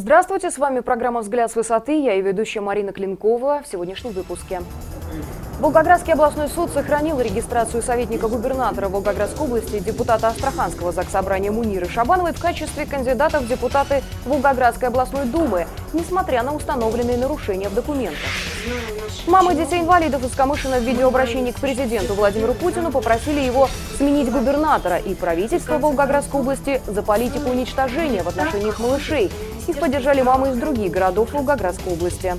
Здравствуйте, с вами программа «Взгляд с высоты». Я и ведущая Марина Клинкова в сегодняшнем выпуске. Волгоградский областной суд сохранил регистрацию советника губернатора Волгоградской области депутата Астраханского заксобрания Муниры Шабановой в качестве кандидата в депутаты Волгоградской областной думы, несмотря на установленные нарушения в документах. Мамы детей-инвалидов из Камышина в видеообращении к президенту Владимиру Путину попросили его сменить губернатора и правительство Волгоградской области за политику уничтожения в отношении их малышей. Их поддержали мамы из других городов Волгоградской области.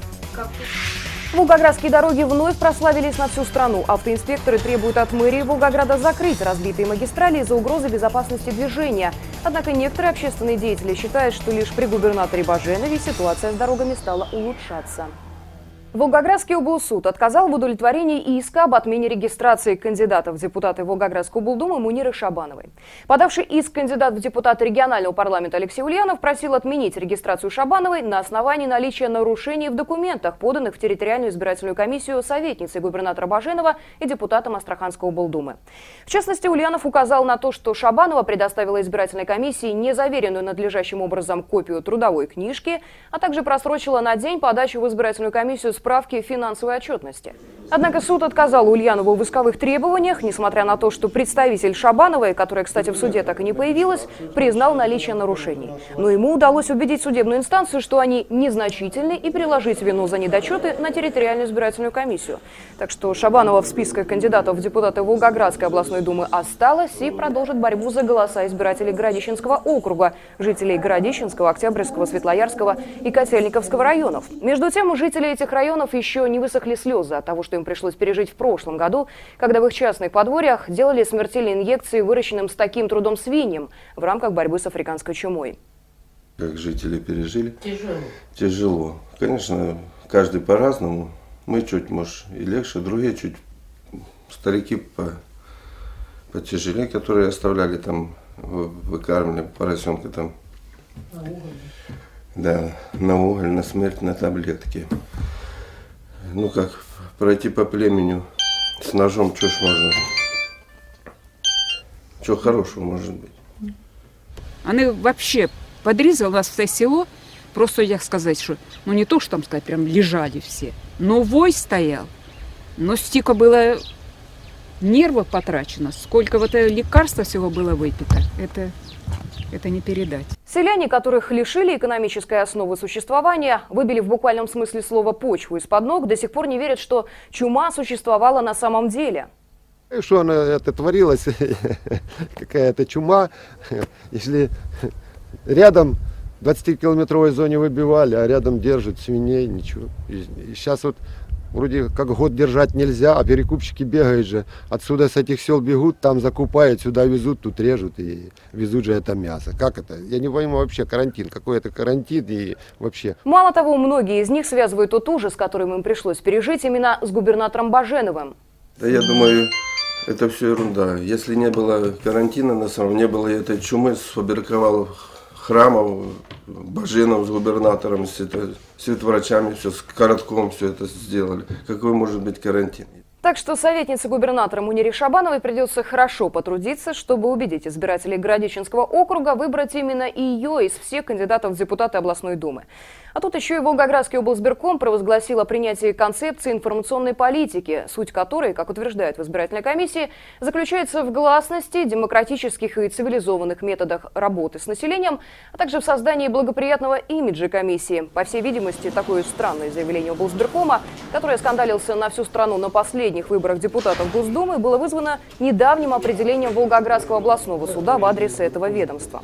Волгоградские дороги вновь прославились на всю страну. Автоинспекторы требуют от мэрии Волгограда закрыть разбитые магистрали из-за угрозы безопасности движения. Однако некоторые общественные деятели считают, что лишь при губернаторе Баженове ситуация с дорогами стала улучшаться. Волгоградский облсуд отказал в удовлетворении иска об отмене регистрации кандидатов в депутаты Волгоградской облдумы Муниры Шабановой. Подавший иск кандидат в депутаты регионального парламента Алексей Ульянов просил отменить регистрацию Шабановой на основании наличия нарушений в документах, поданных в территориальную избирательную комиссию советницей губернатора Баженова и депутатом Астраханской облдумы. В частности, Ульянов указал на то, что Шабанова предоставила избирательной комиссии незаверенную надлежащим образом копию трудовой книжки, а также просрочила на день подачу в избирательную комиссию справки финансовой отчетности. Однако суд отказал Ульянову в исковых требованиях, несмотря на то, что представитель Шабановой, которая, кстати, в суде так и не появилась, признал наличие нарушений. Но ему удалось убедить судебную инстанцию, что они незначительны и приложить вину за недочеты на территориальную избирательную комиссию. Так что Шабанова в списке кандидатов в депутаты Волгоградской областной думы осталась и продолжит борьбу за голоса избирателей Градищенского округа, жителей Градищенского, Октябрьского, Светлоярского и Котельниковского районов. Между тем, у жителей этих районов районов еще не высохли слезы от того, что им пришлось пережить в прошлом году, когда в их частных подворьях делали смертельные инъекции выращенным с таким трудом свиньям в рамках борьбы с африканской чумой. Как жители пережили? Тяжело. Тяжело. Конечно, каждый по-разному. Мы чуть, может, и легче, другие чуть старики по, потяжелее, которые оставляли там, выкармливали поросенка там. На уголь. Да, на уголь, на смерть, на таблетки ну как, пройти по племени с ножом, что ж можно? Что хорошего может быть? Они вообще подрезали нас все село, просто я сказать, что, ну не то, что там сказать, прям лежали все, но вой стоял, но столько было нервов потрачено, сколько вот лекарства всего было выпито, это это не передать. Селяне, которых лишили экономической основы существования, выбили в буквальном смысле слова почву из-под ног, до сих пор не верят, что чума существовала на самом деле. Что она это творилось, какая-то чума, если рядом 20-километровой зоне выбивали, а рядом держат свиней, ничего. И сейчас вот Вроде как год держать нельзя, а перекупщики бегают же. Отсюда с этих сел бегут, там закупают, сюда везут, тут режут и везут же это мясо. Как это? Я не пойму вообще карантин. Какой это карантин и вообще. Мало того, многие из них связывают тот ужас, который им пришлось пережить именно с губернатором Баженовым. Да я думаю, это все ерунда. Если не было карантина, на самом не было этой чумы, сфабриковал храмов, Баженов с губернатором, с, это, все с коротком все это сделали. Какой может быть карантин? Так что советнице губернатора Мунире Шабановой придется хорошо потрудиться, чтобы убедить избирателей Городищенского округа выбрать именно ее из всех кандидатов в депутаты областной думы. А тут еще и Волгоградский облсберком провозгласил о принятии концепции информационной политики, суть которой, как утверждают в избирательной комиссии, заключается в гласности, демократических и цивилизованных методах работы с населением, а также в создании благоприятного имиджа комиссии. По всей видимости, такое странное заявление облсберкома, которое скандалился на всю страну на последних выборах депутатов Госдумы, было вызвано недавним определением Волгоградского областного суда в адрес этого ведомства.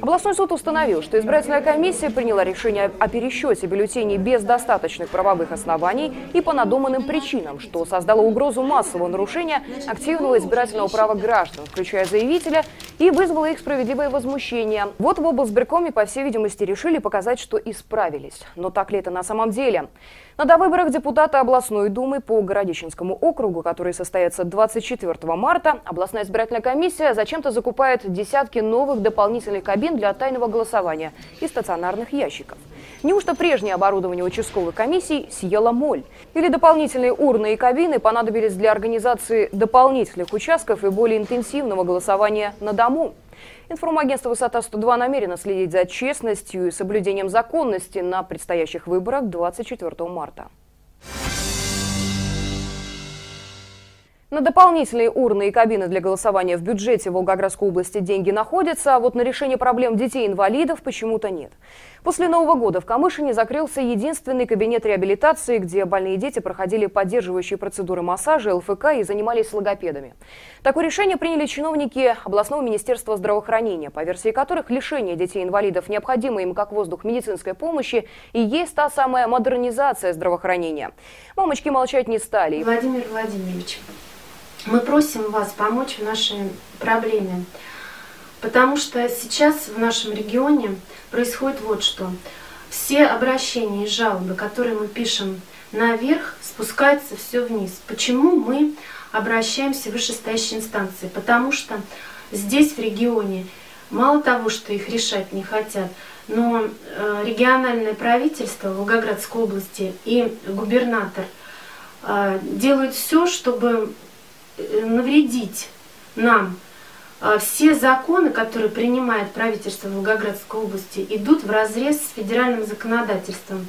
Областной суд установил, что избирательная комиссия приняла решение о пересечении пересчете бюллетеней без достаточных правовых оснований и по надуманным причинам, что создало угрозу массового нарушения активного избирательного права граждан, включая заявителя, и вызвало их справедливое возмущение. Вот в облсберкоме, по всей видимости, решили показать, что исправились. Но так ли это на самом деле? На довыборах депутата областной думы по Городищенскому округу, который состоится 24 марта, областная избирательная комиссия зачем-то закупает десятки новых дополнительных кабин для тайного голосования и стационарных ящиков. Неужто прежнее оборудование участковой комиссии съела моль? Или дополнительные урны и кабины понадобились для организации дополнительных участков и более интенсивного голосования на дому? Информагентство «Высота-102» намерено следить за честностью и соблюдением законности на предстоящих выборах 24 марта. На дополнительные урны и кабины для голосования в бюджете Волгоградской области деньги находятся, а вот на решение проблем детей-инвалидов почему-то нет. После Нового года в Камышине закрылся единственный кабинет реабилитации, где больные дети проходили поддерживающие процедуры массажа, ЛФК и занимались логопедами. Такое решение приняли чиновники областного министерства здравоохранения, по версии которых лишение детей-инвалидов необходимо им как воздух медицинской помощи и есть та самая модернизация здравоохранения. Мамочки молчать не стали. Владимир Владимирович, мы просим вас помочь в нашей проблеме, потому что сейчас в нашем регионе происходит вот что. Все обращения и жалобы, которые мы пишем наверх, спускаются все вниз. Почему мы обращаемся в вышестоящие инстанции? Потому что здесь, в регионе, мало того, что их решать не хотят, но э, региональное правительство Волгоградской области и губернатор э, делают все, чтобы навредить нам. А все законы, которые принимает правительство Волгоградской области, идут в разрез с федеральным законодательством.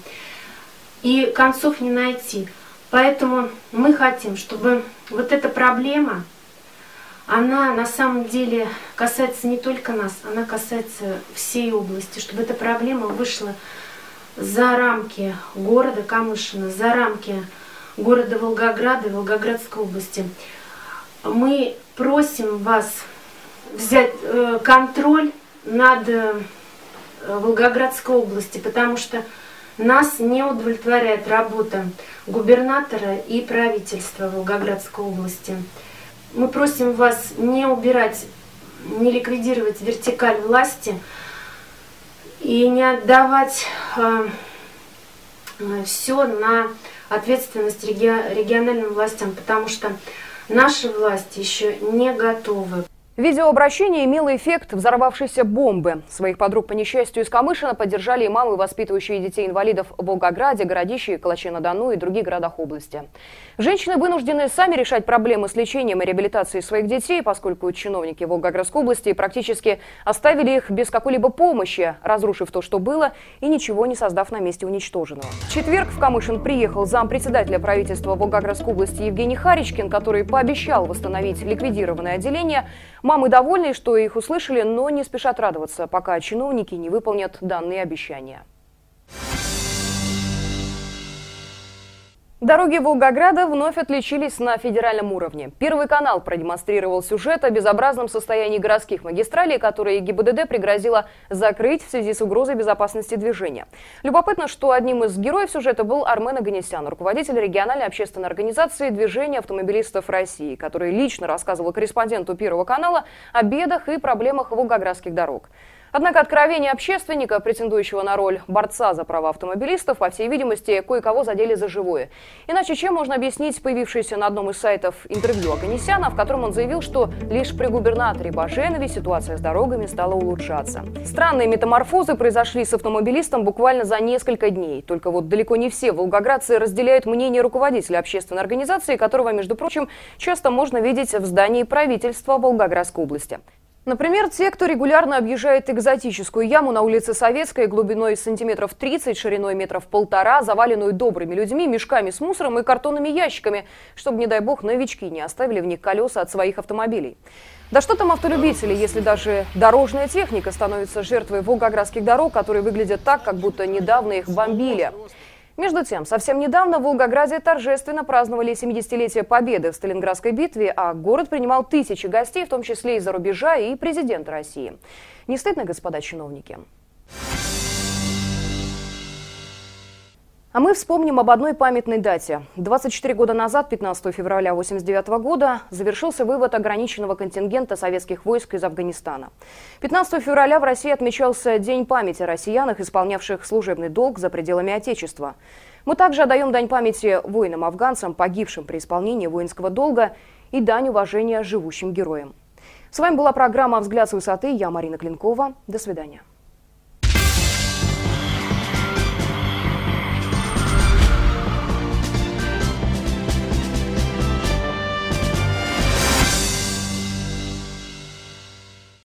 И концов не найти. Поэтому мы хотим, чтобы вот эта проблема, она на самом деле касается не только нас, она касается всей области, чтобы эта проблема вышла за рамки города Камышина, за рамки города Волгограда и Волгоградской области мы просим вас взять э, контроль над э, Волгоградской областью, потому что нас не удовлетворяет работа губернатора и правительства Волгоградской области. Мы просим вас не убирать, не ликвидировать вертикаль власти и не отдавать э, все на ответственность региональным властям, потому что Наши власти еще не готовы. Видеообращение имело эффект взорвавшейся бомбы. Своих подруг по несчастью из Камышина поддержали и мамы, воспитывающие детей-инвалидов в Волгограде, Городище, Калаче-на-Дону и других городах области. Женщины вынуждены сами решать проблемы с лечением и реабилитацией своих детей, поскольку чиновники Волгоградской области практически оставили их без какой-либо помощи, разрушив то, что было, и ничего не создав на месте уничтоженного. В четверг в Камышин приехал зампредседателя правительства Волгоградской области Евгений Харичкин, который пообещал восстановить ликвидированное отделение. Мамы довольны, что их услышали, но не спешат радоваться, пока чиновники не выполнят данные обещания. Дороги Волгограда вновь отличились на федеральном уровне. Первый канал продемонстрировал сюжет о безобразном состоянии городских магистралей, которые ГИБДД пригрозила закрыть в связи с угрозой безопасности движения. Любопытно, что одним из героев сюжета был Армен Аганесян, руководитель региональной общественной организации движения автомобилистов России, который лично рассказывал корреспонденту Первого канала о бедах и проблемах волгоградских дорог. Однако откровения общественника, претендующего на роль борца за права автомобилистов, по всей видимости, кое-кого задели за живое. Иначе чем можно объяснить появившееся на одном из сайтов интервью Аганесяна, в котором он заявил, что лишь при губернаторе Баженове ситуация с дорогами стала улучшаться. Странные метаморфозы произошли с автомобилистом буквально за несколько дней. Только вот далеко не все волгоградцы разделяют мнение руководителя общественной организации, которого, между прочим, часто можно видеть в здании правительства Волгоградской области. Например, те, кто регулярно объезжает экзотическую яму на улице Советской глубиной сантиметров 30, шириной метров полтора, заваленную добрыми людьми, мешками с мусором и картонными ящиками, чтобы, не дай бог, новички не оставили в них колеса от своих автомобилей. Да что там автолюбители, если даже дорожная техника становится жертвой волгоградских дорог, которые выглядят так, как будто недавно их бомбили. Между тем, совсем недавно в Волгограде торжественно праздновали 70-летие победы в Сталинградской битве, а город принимал тысячи гостей, в том числе из-за рубежа и президент России. Не стыдно, господа чиновники? А мы вспомним об одной памятной дате. 24 года назад, 15 февраля 1989 года, завершился вывод ограниченного контингента советских войск из Афганистана. 15 февраля в России отмечался День памяти о исполнявших служебный долг за пределами Отечества. Мы также отдаем дань памяти воинам-афганцам, погибшим при исполнении воинского долга, и дань уважения живущим героям. С вами была программа «Взгляд с высоты». Я Марина Клинкова. До свидания.